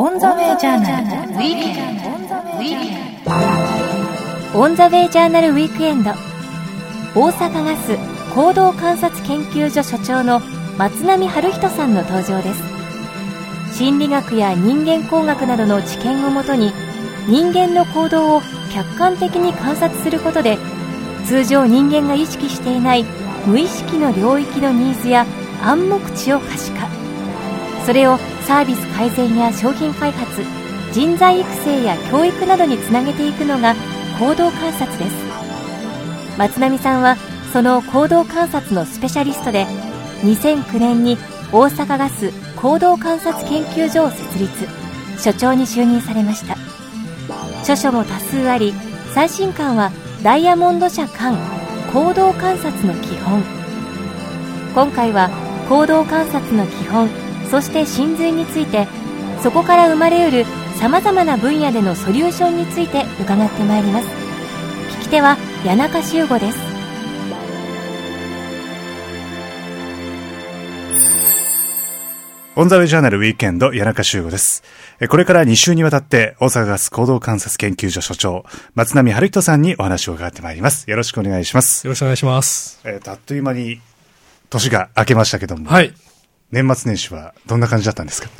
オンザウェイジャーナル。ウィークエンド。オンザウェイジャーナルウィークエンド。大阪ガス行動観察研究所所長の松並春人さんの登場です。心理学や人間工学などの知見をもとに人間の行動を客観的に観察することで通常人間が意識していない無意識の領域のニーズや暗黙知を可視化。それをサービス改善や商品開発人材育成や教育などにつなげていくのが行動観察です。松並さんはその行動観察のスペシャリストで2009年に大阪ガス行動観察研究所を設立。所長に就任されました。著書も多数あり最新刊はダイヤモンド社刊行動観察の基本。今回は行動観察の基本そして真髄についてそこから生まれうるさまざまな分野でのソリューションについて伺ってまいります聞き手は谷中修吾ですオンザウェイジャーナルウィークエンド、谷中修吾です。えこれから2週にわたって、大阪ガス行動観察研究所所長、松並春人さんにお話を伺ってまいります。よろしくお願いします。よろしくお願いします。えっ、と、あっという間に、年が明けましたけども、はい。年末年始はどんな感じだったんですか？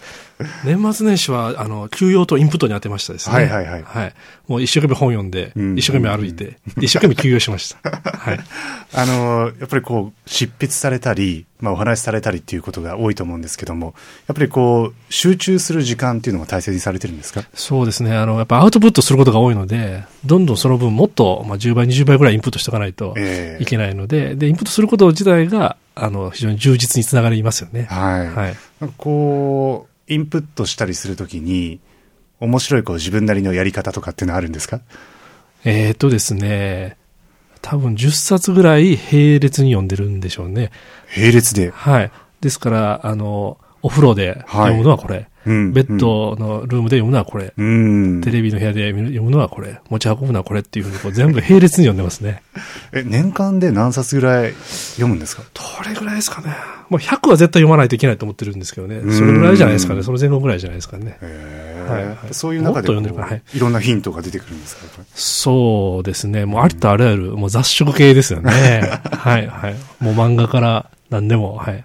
年末年始は、あの、休養とインプットに当てましたですね。はいはいはいはい。もう一生懸命本読んで、うん一生懸命歩いて、で一生懸命休養しました。はい。あの、やっぱりこう、執筆されたり、まあお話しされたりっていうことが多いと思うんですけども、やっぱりこう、集中する時間っていうのが大切にされてるんですか？そうですね。あの、やっぱアウトプットすることが多いので、どんどんその分もっと、まあ、10倍、20倍ぐらいインプットしておかないとええいけないので、で、インプットすること自体が、あの、非常に充実につながりますよね。はい。はい。こう、インプットしたりするときに、面白いこう自分なりのやり方とかっていうのはあるんですか？えー、とですね、多分10冊ぐらい並列に読んでるんでしょうね。並列で。はい。ですから、あの、お風呂で読むのはこれ。うんベッドのルームで読むのはこれ。うん。テレビの部屋で読むのはこれ。持ち運ぶのはこれっていうふうにこう全部並列に読んでますね。え、年間で何冊ぐらい読むんですか？どれぐらいですかね。もう100は絶対読まないといけないと思ってるんですけどね。んそれぐらいじゃないですかね。その前後ぐらいじゃないですかね。へはいはいそういう中でこもっと読んでるからはいういろんなヒントが出てくるんですか？そうですね。もうありとあらゆる、もう雑食系ですよね。はい、はい。もう漫画から何でも、はい。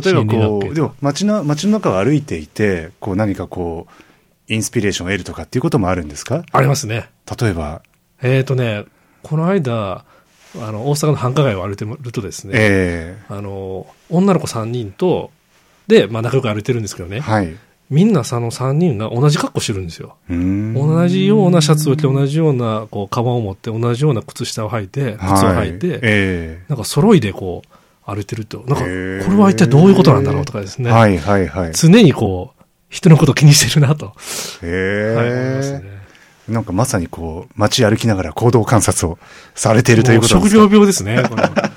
例えばこう、でも街の、街の中を歩いていて、こう何かこう、インスピレーションを得るとかっていうこともあるんですか？ありますね。例えば、えーとね、この間、あの、大阪の繁華街を歩いてるとですね、えあの、女の子3人と、で、まあ仲良く歩いてるんですけどね、えはい。みんなその3人が同じ格好してるんですよ。同じようなシャツを着て、同じような、こう、カバンを持って、同じような靴下を履いて、靴を履いて、はいえ。なんか揃いでこう、歩いてると、なんか、これは一体どういうことなんだろうとかですね、えはいはいはい。常にこう、人のこと気にしてるなと、へはい、思いますえ、ね。なんかまさにこう、街歩きながら行動観察をされているということですか職業病ですね。このタ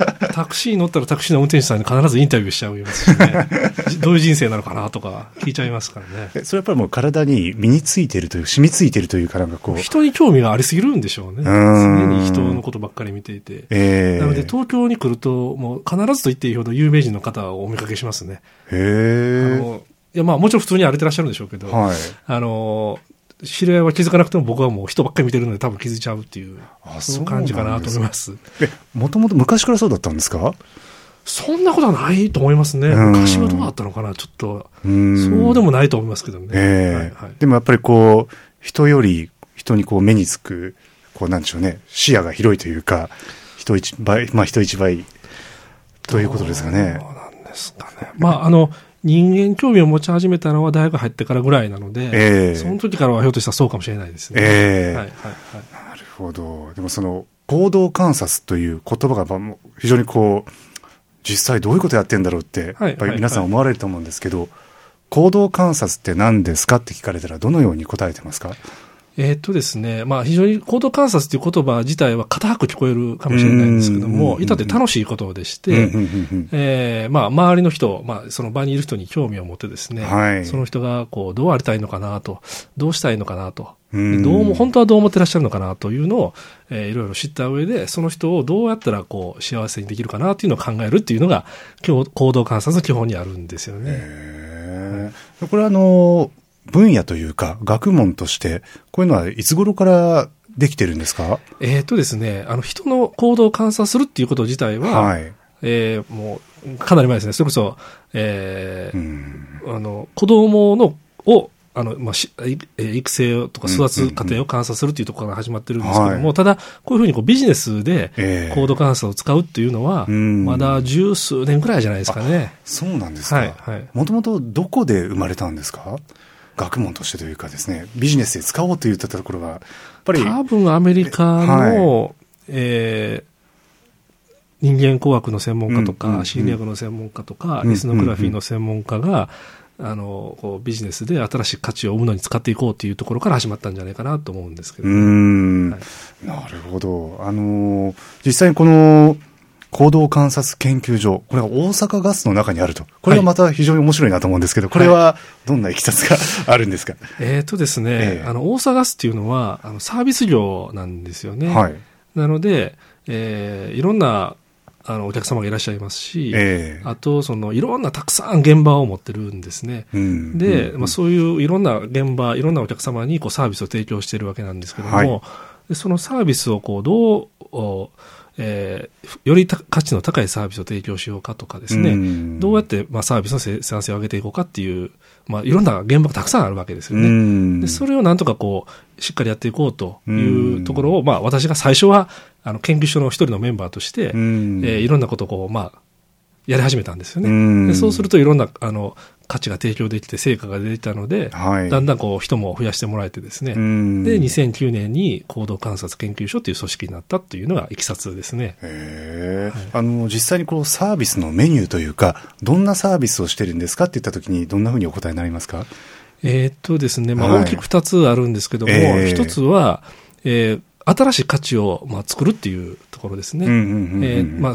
クシー乗ったらタクシーの運転手さんに必ずインタビューしちゃいますしね。じ どういう人生なのかなとか聞いちゃいますからね。えそれやっぱりもう体に身についているという、染みついているというかなんかこう、人に興味がありすぎるんでしょうね。う常に人のことばっかり見ていて。ええなので東京に来ると、もう必ずと言っていいほど有名人の方をお見かけしますね。あへのいやまあもちろん普通に歩いてらっしゃるんでしょうけど、え。はい。あの、知り合いは気づかなくても僕はもう人ばっかり見てるので多分気づいちゃうっていう、あそう感じかなと思います。え、もともと昔からそうだったんですか？そんなことはないと思いますね。うん昔はどうだったのかなちょっと。そうでもないと思いますけどね。ええはいはいでもやっぱりこう、人より人にこう目につく、こうなんでしょうね、視野が広いというか、人一倍、まあ人一倍ということですかね。そうなんですかね。まあ、あの、人間興味を持ち始めたのは大学入ってからぐらいなので、ええその時からはひょっとしたらそうかもしれないですね。ええはいはいはい。なるほど。でもその、行動観察という言葉が非常にこう、実際どういうことやってんだろうって、はいやっぱり皆さん思われると思うんですけど、行動観察って何ですかって聞かれたらどのように答えてますか？えーっとですね、まあ非常に行動観察という言葉自体は硬く聞こえるかもしれないんですけども、うんいたって楽しいことでして、えーまあ、周りの人、まあ、その場にいる人に興味を持ってですね、はい。その人がこうどうありたいのかなと、どうしたいのかなと、どうも本当はどう思ってらっしゃるのかなというのを、えーいろいろ知った上で、その人をどうやったらこう幸せにできるかなというのを考えるっていうのが、今日行動観察の基本にあるんですよね。これはあの、分野というか、学問として、こういうのはいつ頃からできてるんですか？えっ、とですね、あの、人の行動を観察するっていうこと自体は、はい。えーもう、かなり前ですね。それこそ、えーうん。あの、子供の、を、あの、まあ、し、育成とか育つ過程を観察するっていうところから始まってるんですけども、はいただ、こういうふうにこうビジネスでええコード観察を使うっていうのは、うんまだ十数年くらいじゃないですかね。そうなんですはい、か。はい。もともとどこで生まれたんですか？学問としてというかですね、ビジネスで使おうと言ったところが、やっぱり、多分アメリカの、はえー人間工学の専門家とか、心理学の専門家とか、うんリスノグラフィーの専門家が、あの、こうビジネスで新しい価値を生むのに使っていこうというところから始まったんじゃないかなと思うんですけど。うーん、はいなるほど。あのー実際にこの、行動観察研究所、これは大阪ガスの中にあると。これがまた非常に面白いなと思うんですけど、これはどんないきさつがあるんですか、えっ、とですね、ええあの、大阪ガスっていうのは、あの、サービス業なんですよね。はい。なので、えーいろんな、あの、お客様がいらっしゃいますし、ええあと、その、いろんなたくさん現場を持ってるんですね。うんで、うんまあ、そういういろんな現場、いろんなお客様にこうサービスを提供しているわけなんですけども、はいでそのサービスをこうどう、おえーよりた価値の高いサービスを提供しようかとかですね、うん。どうやってまあサービスの生産性を上げていこうかっていう、まあ、いろんな現場がたくさんあるわけですよね。うん。でそれをなんとかこう、しっかりやっていこうというところを、まあ私が最初は、あの、研究所の一人のメンバーとして、うん。えーいろんなことをこう、まあ、やり始めたんですよね。うん。でそうするといろんな、あの、価値が提供できて成果が出たので、はい。だんだんこう人も増やしてもらえてですね、うん。で、2009年に行動観察研究所という組織になったというのがいきさつですね。へえ、あの、実際にこうサービスのメニューというか、どんなサービスをしてるんですかって言ったときに、どんなふうにお答えになりますか？えーっとですね、まあはい。大きく二つあるんですけども、ええ一つは、えー新しい価値を、まあ、作るっていうところですね。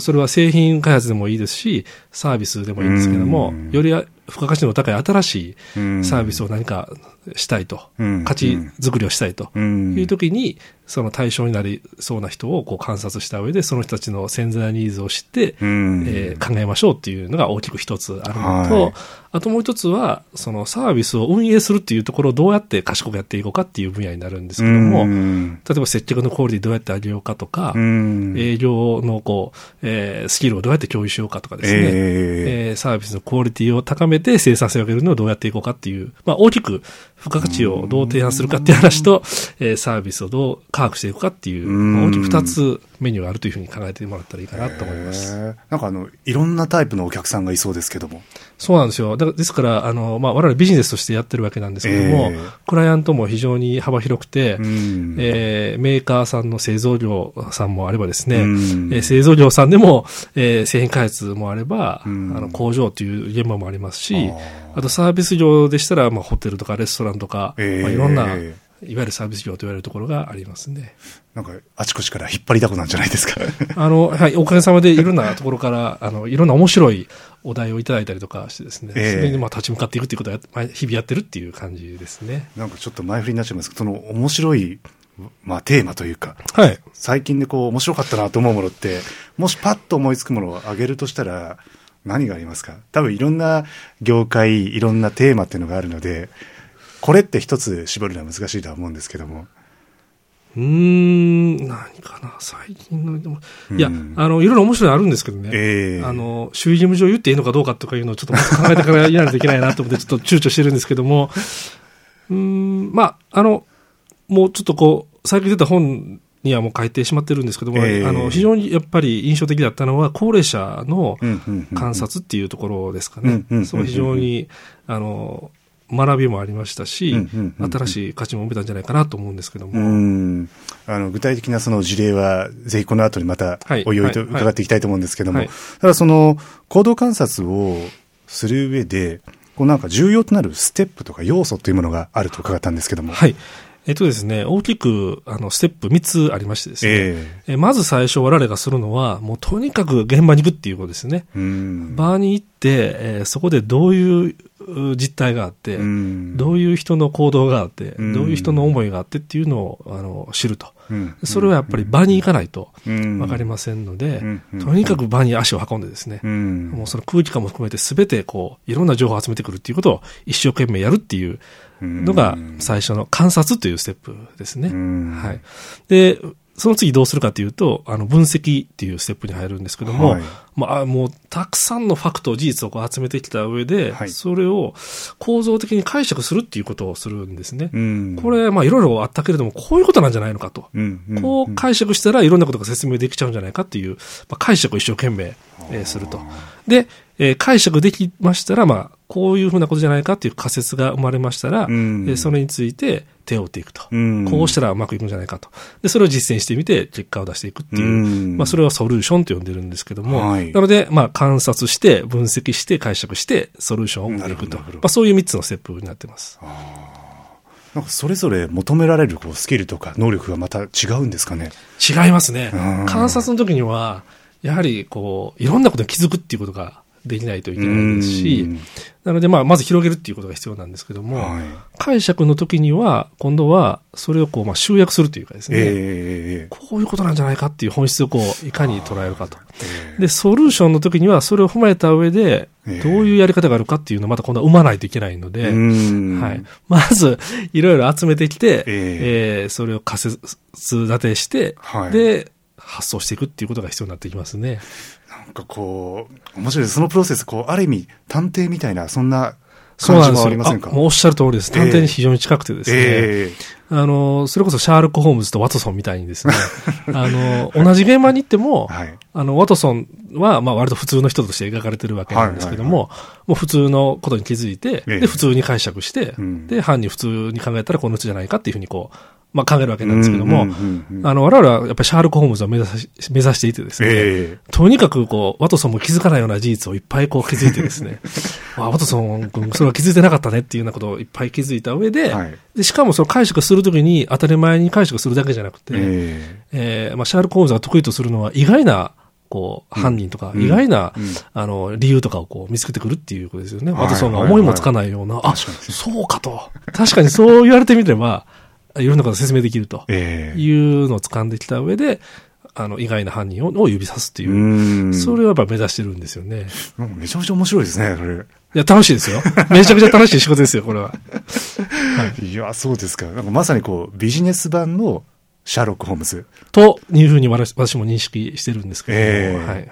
それは製品開発でもいいですし、サービスでもいいんですけどもうん、より付加価値の高い新しいうん。サービスを何かしたいと、うん価値作りをしたいと。うん。いう時に、その対象になりそうな人をこう観察した上で、その人たちの潜在ニーズを知って、うん。えー考えましょうっていうのが大きく一つあるのと、はい。あともう一つは、そのサービスを運営するっていうところをどうやって賢くやっていこうかっていう分野になるんですけども、うん。例えば接客のクオリティどうやって上げようかとか、うん。営業のこう、えースキルをどうやって共有しようかとかですね、ええーサービスのクオリティを高めて生産性を上げるのをどうやっていこうかっていう、まあ大きく付加価値をどう提案するかっていう話と、えーサービスをどう科学していくかっていう、大きく二つメニューがあるというふうに考えてもらったらいいかなと思います。なんかあの、いろんなタイプのお客さんがいそうですけども。そうなんですよ。だからですから、あの、まあ我々ビジネスとしてやってるわけなんですけども、ええ。クライアントも非常に幅広くて、うん。えーメーカーさんの製造業さんもあればですね、うん。えー製造業さんでも、えー製品開発もあれば、うん。あの工場という現場もありますし、ああとサービス業でしたら、まあ、ホテルとかレストランとか、ええまあ、いろんな、いわゆるサービス業と言われるところがありますね。なんか、あちこちから引っ張りだこなんじゃないですか。あの、はい、おかげさまでいろんなところから、あの、いろんな面白いお題をいただいたりとかしてですね、ええそれにまあ立ち向かっていくっていうことはや、まあ日々やってるっていう感じですね。なんかちょっと前振りになっちゃいますけど、その面白い、まあテーマというか、はい。最近でこう面白かったなと思うものって、もしパッと思いつくものをあげるとしたら、何がありますか？多分いろんな業界、いろんなテーマっていうのがあるので、これって一つ絞るのは難しいとは思うんですけども。うーん、何かな、最近の、でもいや、うんあの、いろいろ面白いのあるんですけどね。ええ。あの、周囲事務所言っていいのかどうかとかいうのをちょっと考えてからやらないといけないなと思ってちょっと躊躇してるんですけども、うーん、まあ、あの、もうちょっとこう、最近出た本にはもう書いてしまってるんですけども、ええ。あの、非常にやっぱり印象的だったのは、高齢者の観察っていうところですか。ね。そこ非常に、あの、学びもありましたし、新しい価値も生めたんじゃないかなと思うんですけどうも、ん。あの具体的なその事例は、ぜひこの後にまたはい。おいおいとはい。伺っていきたいと思うんですけども、はい。ただその行動観察をする上で、こうなんか重要となるステップとか要素というものがあると伺ったんですけども。はい。えっとですね、大きく、あの、ステップ3つありましてですね。ええ。まず最初我々がするのは、もうとにかく現場に行くっていうことですね。えうん。場に行って、えーそこでどういうう実態があって、うん。どういう人の行動があって、うん。どういう人の思いがあってっていうのを、あの、知ると。うん。それはやっぱり場に行かないとうん。わかりませんので、とにかく場に足を運んでですね、うん。もうその空気感も含めてすべてこう、いろんな情報を集めてくるっていうことを一生懸命やるっていう、のが最初の観察というステップですね。うんはい。で、その次どうするかというと、あの、分析っていうステップに入るんですけども、はいまあ、もう、たくさんのファクト、事実をこう集めてきた上で、はいそれを構造的に解釈するっていうことをするんですね。うんこれ、まあ、いろいろあったけれども、こういうことなんじゃないのかと。うんうんこう解釈したらいろんなことが説明できちゃうんじゃないかっていう、まあ、解釈を一生懸命、えーすると。で、えー解釈できましたら、まあ、こういうふうなことじゃないかっていう仮説が生まれましたら、うんえーそれについて手を打っていくと。うんこうしたらうまくいくんじゃないかと。で、それを実践してみて結果を出していくっていう、うんまあ、それをソリューションと呼んでるんですけども、はいなので、まあ、観察して、分析して、解釈して、ソリューションを生んでいくと。まあ、そういう3つのステップになってます。なんかそれぞれ求められるこうスキルとか能力がまた違うんですかね？違いますねうん。観察の時には、やはり、こう、いろんなことに気づくっていうことができないといけないですしうん、なので、まあ、まず広げるっていうことが必要なんですけども、はい。解釈の時には、今度は、それをこう、まあ、集約するというかですね、ええこういうことなんじゃないかっていう本質をこう、いかに捉えるかと。ええ。で、ソリューションの時には、それを踏まえた上で、ええ。どういうやり方があるかっていうのをまた今度は生まないといけないので、うん。はい。まず、いろいろ集めてきて、え。えーそれを仮説立てして、はい。で、発想していくっていうことが必要になってきますね。なんかこう、面白いです。そのプロセス、こう、ある意味、探偵みたいな、そんなそうなんですよ。感じもありませんか？あもうおっしゃる通りです。探偵に非常に近くてですね。えあの、それこそシャーロック・ホームズとワトソンみたいにですね、あの、同じ現場に行っても、えはい。あの、ワトソンは、まあ、割と普通の人として描かれてるわけなんですけども、もう普通のことに気づいて、ええ。で、普通に解釈して、うん。で、犯人普通に考えたらこの人じゃないかっていうふうにこう、まあ、考えるわけなんですけども、うんうんうんうんあの、我々はやっぱりシャーロック・ホームズを目指し、目指していてですね、え。とにかくこう、ワトソンも気づかないような事実をいっぱいこう気づいてですね、わワトソン君、それは気づいてなかったねっていうようなことをいっぱい気づいた上で、はい。でしかもその解釈するときに当たり前に解釈するだけじゃなくて、えええーまあ、シャーロック・ホームズが得意とするのは意外な、こう、犯人とか、うん意外な、うんあの、理由とかをこう見つけてくるっていうことですよね。はいワトソンが思いもつかないような、あ、そうかと。確かにそう言われてみれば、いろんなこと説明できるとええいうのを掴んできた上で、あの、意外な犯人をを指さすっていうう、ん。それをやっぱ目指してるんですよね。めちゃめちゃ面白いですね、それ。いや、楽しいですよ。めちゃくちゃ楽しい仕事ですよ、これは。いや、そうですか。なんかまさにこう、ビジネス版のシャーロック・ホームズ。というふうに私私も認識してるんですけども、ええはい、はい。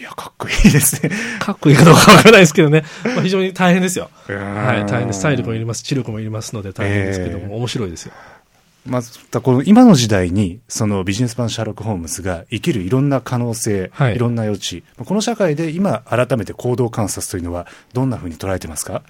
いや、かっこいいですね。かっこいいかどうかわからないですけどね。まあ非常に大変ですよ。うんはい、大変です。体力もいります、知力もいりますので大変ですけども、ええ面白いですよ。またこの今の時代に、そのビジネス版シャーロック・ホームズが生きるいろんな可能性、はい。い、ろんな余地、この社会で今改めて行動観察というのはどんなふうに捉えてますか？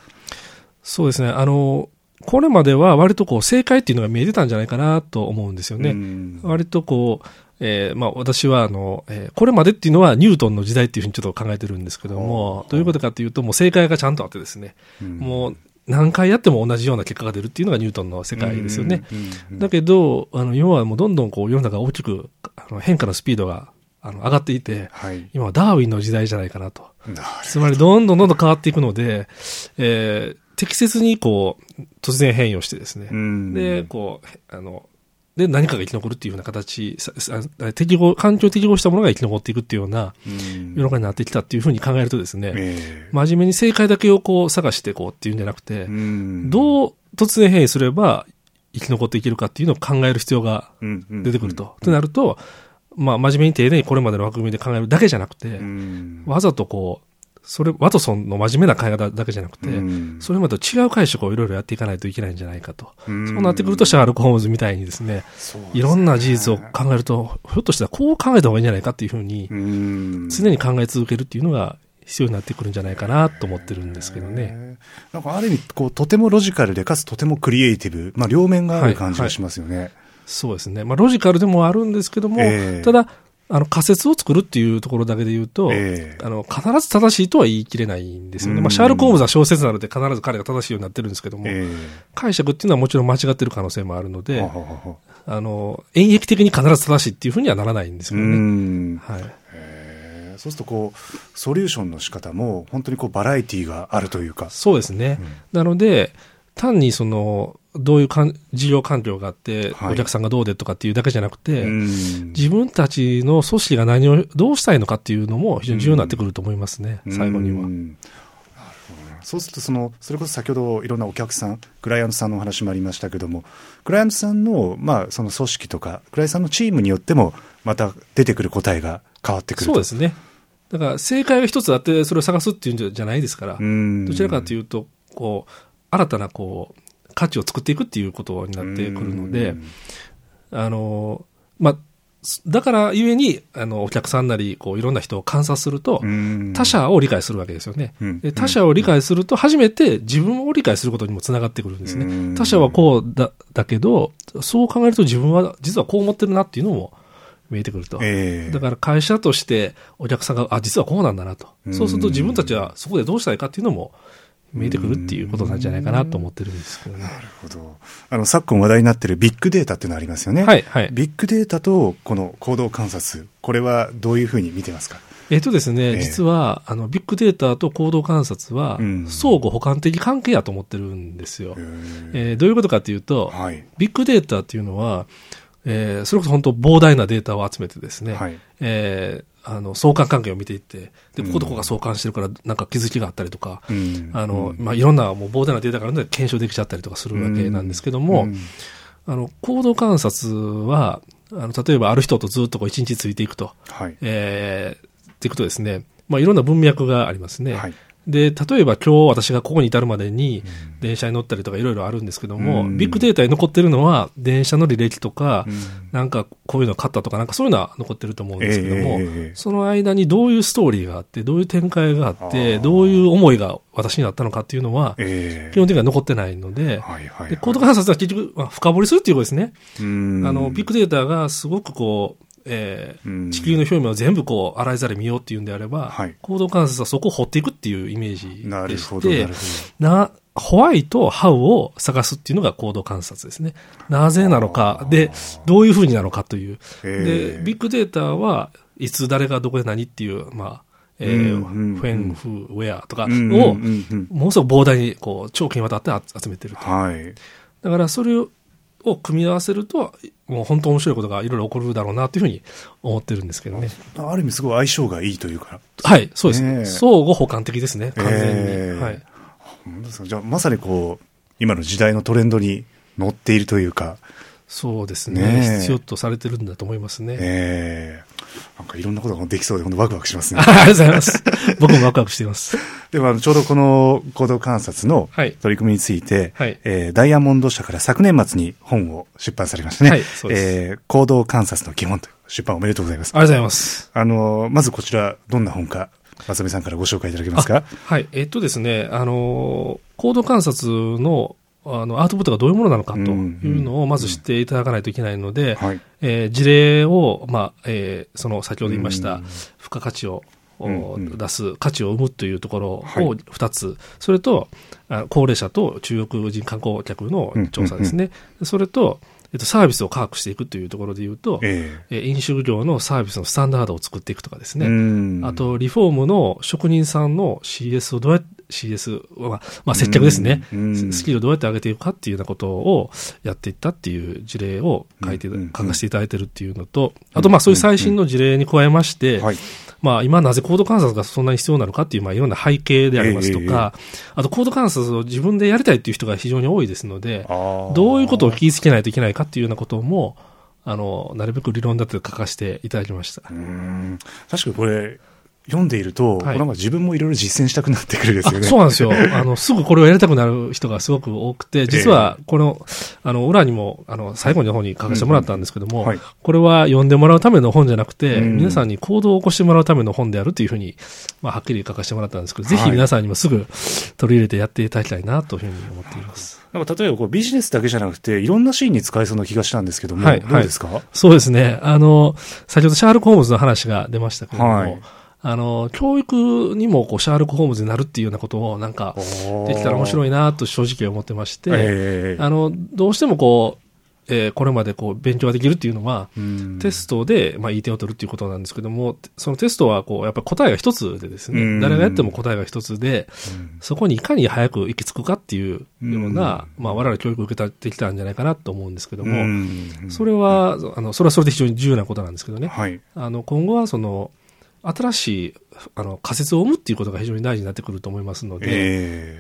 そうですね。あの、これまでは割とこう正解っていうのが見えてたんじゃないかなと思うんですよね。うん。割とこう、えーまあ私はあの、えーこれまでっていうのはニュートンの時代っていうふうにちょっと考えてるんですけども、どういうことかっていうと、もう正解がちゃんとあってですね、うん。もう何回やっても同じような結果が出るっていうのがニュートンの世界ですよね。だけど、あの、今はもうどんどんこう世の中が大きく、あの変化のスピードが、あの、上がっていて、はい。今はダーウィンの時代じゃないかなと。つまり、どんどんどんどん変わっていくので、えー適切にこう、突然変異をしてですね。うんで、こう、あの、で、何かが生き残るっていうような形、適合、環境に適合したものが生き残っていくっていうようなうん。世の中になってきたっていうふうに考えるとですね、ええ。真面目に正解だけをこう探してこうっていうんじゃなくて、うん。どう突然変異すれば生き残っていけるかっていうのを考える必要が出てくると。となると、まあ、真面目に丁寧にこれまでの枠組みで考えるだけじゃなくて、うん。わざとこう、それ、ワトソンの真面目な考え方だけじゃなくて、うんそれまでと違う解釈をいろいろやっていかないといけないんじゃないかと。うんそうなってくると、シャーロック・ホームズみたいにですね、いろんな事実を考えると、ひょっとしたらこう考えた方がいいんじゃないかっていうふうにう、ん常に考え続けるっていうのが必要になってくるんじゃないかなと思ってるんですけどね。ね。なんかある意味、こう、とてもロジカルで、かつとてもクリエイティブ、まあ、両面がある感じがしますよね。そうですね。まあ、ロジカルでもあるんですけども、ええただ、あの、仮説を作るっていうところだけで言うと、ええあの、必ず正しいとは言い切れないんですよね。うんまあ、シャーロック・ホームズは小説なので必ず彼が正しいようになってるんですけども、え解釈っていうのはもちろん間違ってる可能性もあるので、えははははあの、演劇的に必ず正しいっていうふうにはならないんですうよね。ん。はい。えーそうすると、こう、ソリューションの仕方も、本当にこう、バラエティがあるというか。そうですね。なので、単にその、どういうかん事業環境があって、はいお客さんがどうでとかっていうだけじゃなくて、うん自分たちの組織が何をどうしたいのかっていうのも非常に重要になってくると思いますね、最後には。そうするとその、それこそ先ほどいろんなお客さん、クライアントさんのお話もありましたけども、クライアントさんの、まあ、その組織とか、クライアントさんのチームによっても、また出てくる答えが変わってくると。そうですね。だから正解が一つあって、それを探すっていうんじゃないですから、うんどちらかというと、こう、新たなこう、価値を作っていくっていうことになってくるのでうん、あの、まあ、だからゆえに、あの、お客さんなり、こう、いろんな人を観察すると、うん他者を理解するわけですよね。他者を理解すると、初めて自分を理解することにもつながってくるんですうんね。他者はこうだ、だけど、そう考えると自分は実はこう思ってるなっていうのも見えてくると。ええだから会社としてお客さんが、あ、実はこうなんだなと。うんそうすると自分たちはそこでどうしたいかっていうのも見えてくるっていうことなんじゃないかなと思ってるんですけどね。なるほど。あの、昨今話題になっているビッグデータっていうのありますよね。はい、はい。ビッグデータとこの行動観察、これはどういうふうに見てますか？えっ、とですね、ええ実は、あの、ビッグデータと行動観察はうん、相互補完的関係やと思ってるんですよ。へえーどういうことかっていうと、はい。ビッグデータっていうのは、えーそれこそ本当膨大なデータを集めてですね、はい。えーあの、相関関係を見ていって、で、うんこことここが相関してるから、なんか気づきがあったりとか、うんあの、うんまあ、いろんなもう膨大なデータがあるので検証できちゃったりとかするわけなんですけども、うんあの、行動観察は、あの、例えばある人とずっとこう一日ついていくと、はい。えー、っていくとですね、まあ、いろんな文脈がありますね。はい。で、例えば今日私がここに至るまでに電車に乗ったりとかいろいろあるんですけども、うん。ビッグデータに残ってるのは電車の履歴とか、うん。なんかこういうの買ったとかなんかそういうのは残ってると思うんですけども、ええその間にどういうストーリーがあって、どういう展開があっあて、ー。どういう思いが私にあったのかっていうのは、ええ。基本的には残ってないので、はいはい。で、コード観察は結局、まあ深掘りするっていうことですね。うん。あの、ビッグデータがすごくこう、えーうん地球の表面を全部こう、洗いざら見ようっていうんであれば、はい行動観察はそこを掘っていくっていうイメージなるでしほど、なてるほ、な、ホワイとハウを探すっていうのが行動観察ですね。なぜなのか、で、どういうふうになのかという。ええで、ビッグデータはいつ誰がどこで何っていう、まあ、えー、うんうんフェン、フー、ウェアとかを、うんうんうんうんものすごく膨大に、こう、長期にわたって集めてると。はい。だからそれを組み合わせると、もう本当面白いことがいろいろ起こるだろうなというふうに思ってるんですけどね。ある意味すごい相性がいいというか。はい、そうです。ねえ相互補完的ですね、完全に。ええはい。本当ですかじゃあまさにこう、今の時代のトレンドに乗っているというか、そうですねねえ必要とされてるんだと思いますね。ええなんかいろんなことができそうで、本当ワクワクしますね あ。りがとうございます。僕もワクワクしています。では、ちょうどこの行動観察のはい取り組みについて、はいえーダイヤモンド社から昨年末に本を出版されましたね。はいそうですえー行動観察の基本という出版おめでとうございます。ありがとうございます。あの、まずこちら、どんな本か、松見さんからご紹介いただけますか？はい。えっとですね、あのー、行動観察の、あの、アウトプットがどういうものなのかというのをまず知っていただかないといけないので、事例を、まあ、えーその先ほど言いました、付加価値を、出す、価値を生むというところはい。を2つ、それと、あ高齢者と中国人観光客の調査ですね。それと、えっと、サービスを科学していくというところで言うと、ええ。ー飲食業のサービスのスタンダードを作っていくとかですえね。うん。あ、と、リフォームの職人さんの CS をどうやって、CS は、まあ、接客ですね。うんスキルをどうやって上げていくかっていうようなことをやっていったっていう事例を書いて、書かせていただいてるっていうのと、あと、まあ、そういう最新の事例に加えまして、はい。まあ、今なぜコード観察がそんなに必要なのかっていう、まあ、いろんな背景でありますとか、あと、コード観察を自分でやりたいっていう人が非常に多いですので、どどういうことを気をつけないといけないかっていうようなことも、あの、なるべく理論だって書かせていただきました。うん確かにこれ、読んでいると、はい。なんか自分もいろいろ実践したくなってくるですよね。あそうなんですよ。あの、すぐこれをやりたくなる人がすごく多くて、実は、この、あの、裏にも、あの、最後の方に書かせてもらったんですけども、うんはい。これは読んでもらうための本じゃなくて、うん皆さんに行動を起こしてもらうための本であるというふうに、まあ、はっきり書かせてもらったんですけど、はい。ぜひ皆さんにもすぐ取り入れてやっていただきたいなというふうに思っています。なんか例えばこうビジネスだけじゃなくて、いろんなシーンに使えそうな気がしたんですけども、はい。どうですか、そうですね。あの、先ほどシャーロック・ホームズの話が出ましたけれども、はいあの、教育にもこうシャーロック・ホームズになるっていうようなことをなんか、できたら面白いいなと正直思ってまして、ええ。あの、どうしてもこう、えーこれまでこう勉強ができるっていうのは、うん。テストで、まあ、いい点を取るっていうことなんですけども、そのテストはこう、やっぱり答えが一つでですね、うん。誰がやっても答えが一つで、うん。そこにいかに早く行き着くかっていうような、うん。まあ、我々教育を受けてきたんじゃないかなと思うんですけども、うん。それは、あの、それはそれで非常に重要なことなんですけどね。はい。あの、今後はその、新しいあの仮説を生むっていうことが非常に大事になってくると思いますので、え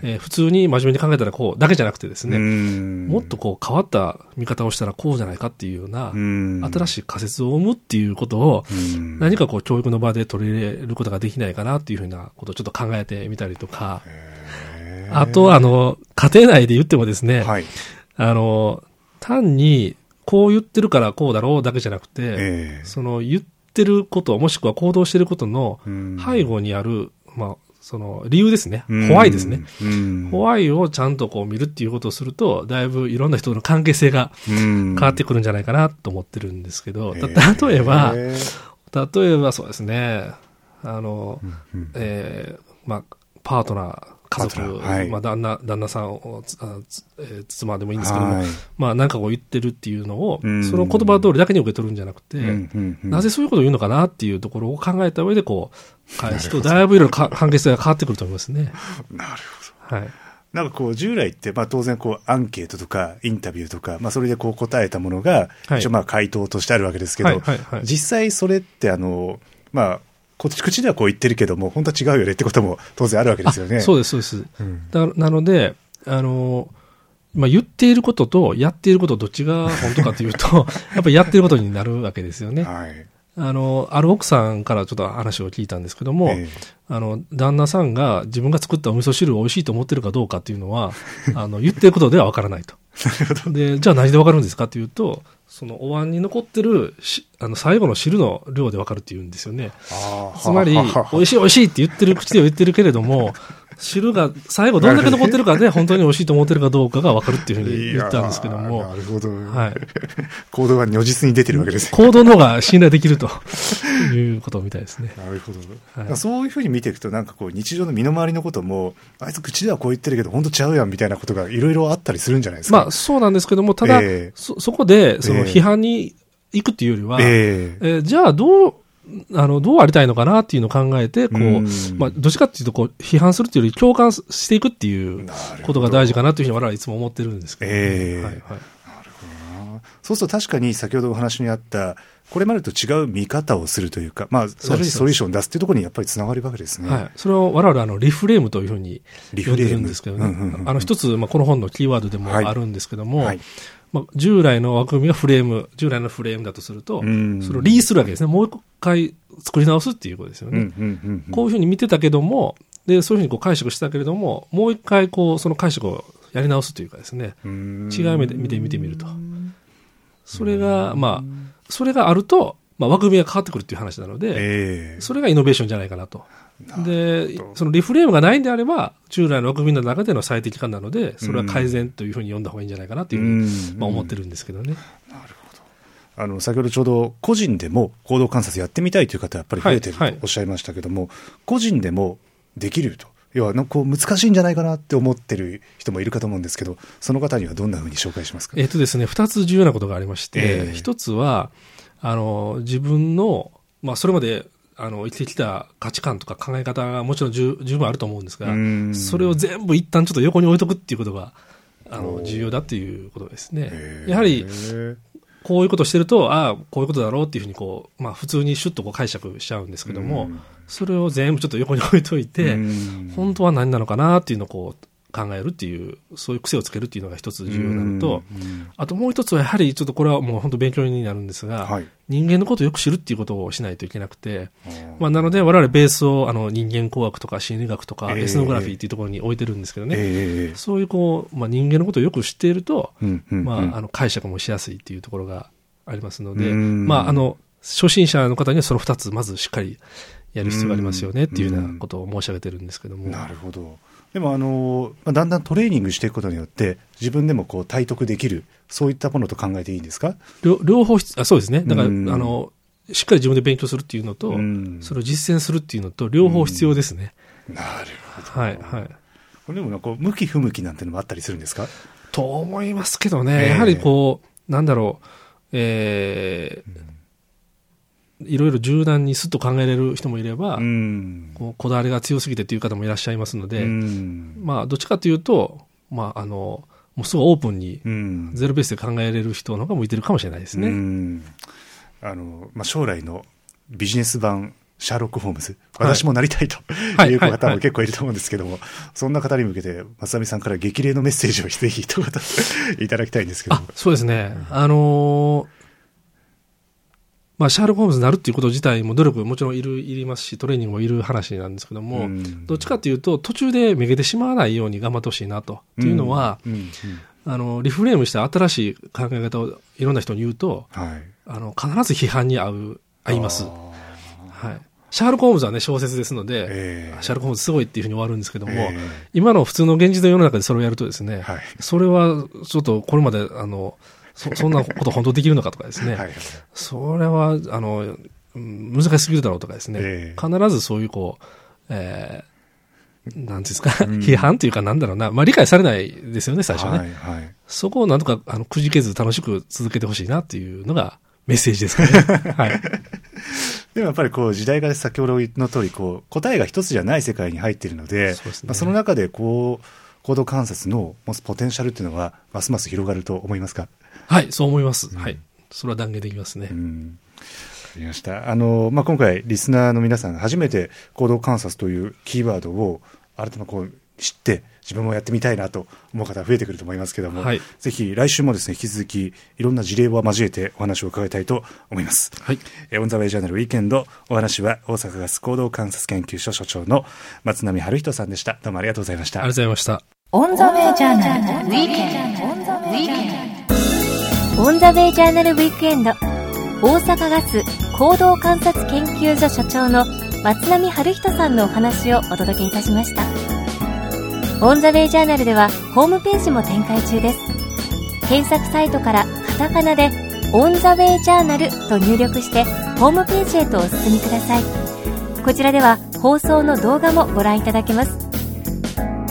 え。えー普通に真面目に考えたらこうだけじゃなくてですね、うん。もっとこう変わった見方をしたらこうじゃないかっていうような、うん。新しい仮説を生むっていうことを、うん。何かこう教育の場で取り入れることができないかなっていうふうなことをちょっと考えてみたりとか、へえ。あとあの、家庭内で言ってもですね、はい。あの、単にこう言ってるからこうだろうだけじゃなくて、ええ。その言ってること、もしくは行動してることのうん。背後にある、まあ、その理由ですね。うん。ホワイですね。。うん。ホワイをちゃんとこう見るっていうことをすると、だいぶいろんな人との関係性が変変わってくるんじゃないかなと思ってるんですけど、例えば、え例えばそうですね、あの、うん。えーまあ、パートナー、家族、はい。まあ、旦那、旦那さんを、つあつえー妻でもいいんですけども、はい。まあ、なんかこう言ってるっていうのを、うん。その言葉通りだけに受け取るんじゃなくて、うんうんうん。なぜそういうことを言うのかなっていうところを考えた上で、こう、返すと、だいぶいろいろか関係性が変わってくると思いますね。なるはい。なんかこう、従来って、まあ当然こう、アンケートとか、インタビューとか、まあそれでこう答えたものが、はい。一応まあ回答としてあるわけですけど、はいはいはい。実際それってあの、まあ、こっち口ではこう言ってるけども、本当は違うよねってことも当然あるわけですよね。でそうです、そうです。うんだなので、あの、まあ、言っていることとやっていることどっちが本当かというと、やっぱりやっていることになるわけですよね。はい。あの、ある奥さんからちょっと話を聞いたんですけども、えあの、旦那さんが自分が作ったお味噌汁を美味しいと思ってるかどうかっていうのは、あの、言ってることではわからないと。で、じゃあ何でわかるんですかっていうと、そのお椀に残ってるし、あの、最後の汁の量でわかるって言うんですよね。つまり、美味しい美味しいって言ってる、口では言ってるけれども、汁が最後どんだけ残ってるかで 本当に美味しいと思ってるかどうかがわかるっていうふうに言ったんですけどもな、るほど。はい。行動が如実に出てるわけですね。行動の方が信頼できるということみたいですね。なるほど、はいそういうふうに見ていくと、なんかこう、日常の身の回りのことも、あいつ口ではこう言ってるけど、本当ちゃうやんみたいなことがいろいろあったりするんじゃないですか。まあ、そうなんですけども、ただ、ええそ、そこで、そのええ批判に行くっていうよりは、えええーじゃあどう、あの、どうありたいのかなっていうのを考えて、こう、うんまあ、どっちかっていうと、こう、批判するっていうより共感していくっていうことが大事かなというふうに我々はいつも思ってるんですけど、ええはいはい。そうすると確かに先ほどお話にあった、これまでと違う見方をするというか、まあ、それにソリューションを出すっていうところにやっぱりつながるわけですね。はい。それを我々あの、リフレームというふうに呼んでるんですけどね。うんうんうんあの、一つ、まあ、この本のキーワードでもはいあるんですけども、はいまあ、従来の枠組みがフレーム、従来のフレームだとすると、うんそれをリーするわけですね。もう一回作り直すっていうことですよね。うんうんうんうんこういうふうに見てたけども、で、そういうふうにこう解釈したけれども、もう一回こう、その解釈をやり直すというかですね、うん違う目で見て見てみると。それが、まあ、それがあると、まあ、枠組みが変わってくるっていう話なので、ええそれがイノベーションじゃないかなと。で、そのリフレームがないんであれば、従来の枠組みの中での最適化なので、それは改善というふうに読んだ方がいいんじゃないかなというふうに、うん。まあ、思ってるんですけどね。あの、先ほどちょうど個人でも行動観察やってみたいという方やっぱり増えてるとはいはい。おっしゃいましたけども、個人でもできると。要は、なんかこう難しいんじゃないかなって思ってる人もいるかと思うんですけど、その方にはどんなふうに紹介しますか？えっとですね、二つ重要なことがありまして、ええ。一つは、あの、自分の、まあ、それまで、あの、生きてきた価値観とか考え方がもちろん十十分あると思うんですがうん、それを全部一旦ちょっと横に置いとくっていうことが、あの、重要だっていうことですね。やはり、こういうことをしてると、ああ、こういうことだろうっていうふうにこう、まあ普通にシュッとこう解釈しちゃうんですけども、うん。それを全部ちょっと横に置いといて、うん。本当は何なのかなっていうのをこう考えるっていう、そういう癖をつけるっていうのが一つ重要なのと、うんあともう一つはやはりちょっとこれはもう本当勉強になるんですが、はい。人間のことをよく知るっていうことをしないといけなくて、まあなので我々ベースをあの人間工学とか心理学とかええ。エスノグラフィーっていうところに置いてるんですけどね、ええ。そういうこう、まあ人間のことをよく知っていると、まああの解釈もしやすいっていうところがありますので、うん。まああの、初心者の方にはその二つまずしっかりやる必要がありますよねっていうようなことを申し上げてるんですけども。なるほど。でも、あの、まあ、だんだんトレーニングしていくことによって、自分でもこう体得できる、そういったものと考えていいんですか？両両方必あ、そうですね。だから、うんあの、しっかり自分で勉強するっていうのと、うんそれを実践するっていうのと、両方必要ですね。なるほど。はい、はい。これでもなんかこう、向き不向きなんてのもあったりするんですか？と思いますけどええね、やはりこう、なんだろう、えーいろいろ柔軟にすっと考えれる人もいれば、うん。こうこだわりが強すぎてという方もいらっしゃいますので、うん。まあ、どっちかというと、まあ、あの、もうすごいオープンに、うん。ゼロベースで考えれる人の方が向いてるかもしれないですうね。ん。あの、まあ、将来のビジネス版シャーロック・ホームズ、私もなりたいとはい いう方はいも結構いると思うんですけども、そんな方に向けて、松並さんから激励のメッセージをぜひ一言 いただきたいんですけどそうですね。あのーまあ、シャーロック・ホームズになるっていうこと自体も努力もちろんいる、いりますし、トレーニングもいる話なんですけども、んどっちかというと、途中でめげてしまわないように頑張ってほしいなと。っていうのは、うんうんあの、リフレームした新しい考え方をいろんな人に言うと、はい。あの、必ず批判に合う、合います。あはい。シャーロック・ホームズはね、小説ですので、ええシャーロック・ホームズすごいっていうふうに終わるんですけども、え今の普通の現実の世の中でそれをやるとですね、はいそれはちょっとこれまで、あの、そ そんなこと本当できるのかとかですね、えはい。それは、あの、うん難しすぎるだろうとかですね、ええ必ずそういうこう、えー、なんていうんですか、うん批判というかなんだろうな、まあ理解されないですよね、最初ね。はい、はい。そこをなんとか、あの、くじけず楽しく続けてほしいなっていうのがメッセージですかね。はい。でもやっぱりこう時代が先ほどの通りこう答えが一つじゃない世界に入っているので、そねまあ、その中でこう行動観察の持つポテンシャルっていうのはますます広がると思いますか？はい、そう思います。はい。それは断言できますね。うん。わかりました。あの、まあ、今回、リスナーの皆さんが初めて行動観察というキーワードを、改めてこう、知って、自分もやってみたいなと思う方増えてくると思いますけども、はいぜひ来週もですね、引き続き、いろんな事例を交えてお話を伺いたいと思います。はい。えーオンザウェイジャーナルウィーケンド、お話は大阪ガス行動観察研究所所長の松並春人さんでした。どうもありがとうございました。ありがとうございました。On the way journal weekend. On the weekend. オンザウェイジャーナルウィークエンド大阪ガス行動観察研究所所長の松並春人さんのお話をお届けいたしましたオンザウェイジャーナルではホームページも展開中です。検索サイトからカタカナでオンザウェイジャーナルと入力してホームページへとお進みください。こちらでは放送の動画もご覧いただけます。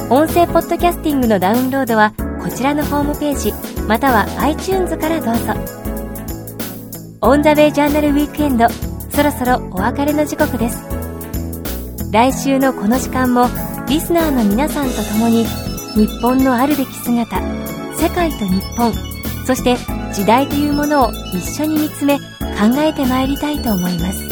音声ポッドキャスティングのダウンロードはこちらのホームページまたは iTunes からどうぞ。オンザウェイジャーナルウィークエンドそろそろお別れの時刻です。来週のこの時間もリスナーの皆さんと共に日本のあるべき姿世界と日本そして時代というものを一緒に見つめ考えてまいりたいと思います。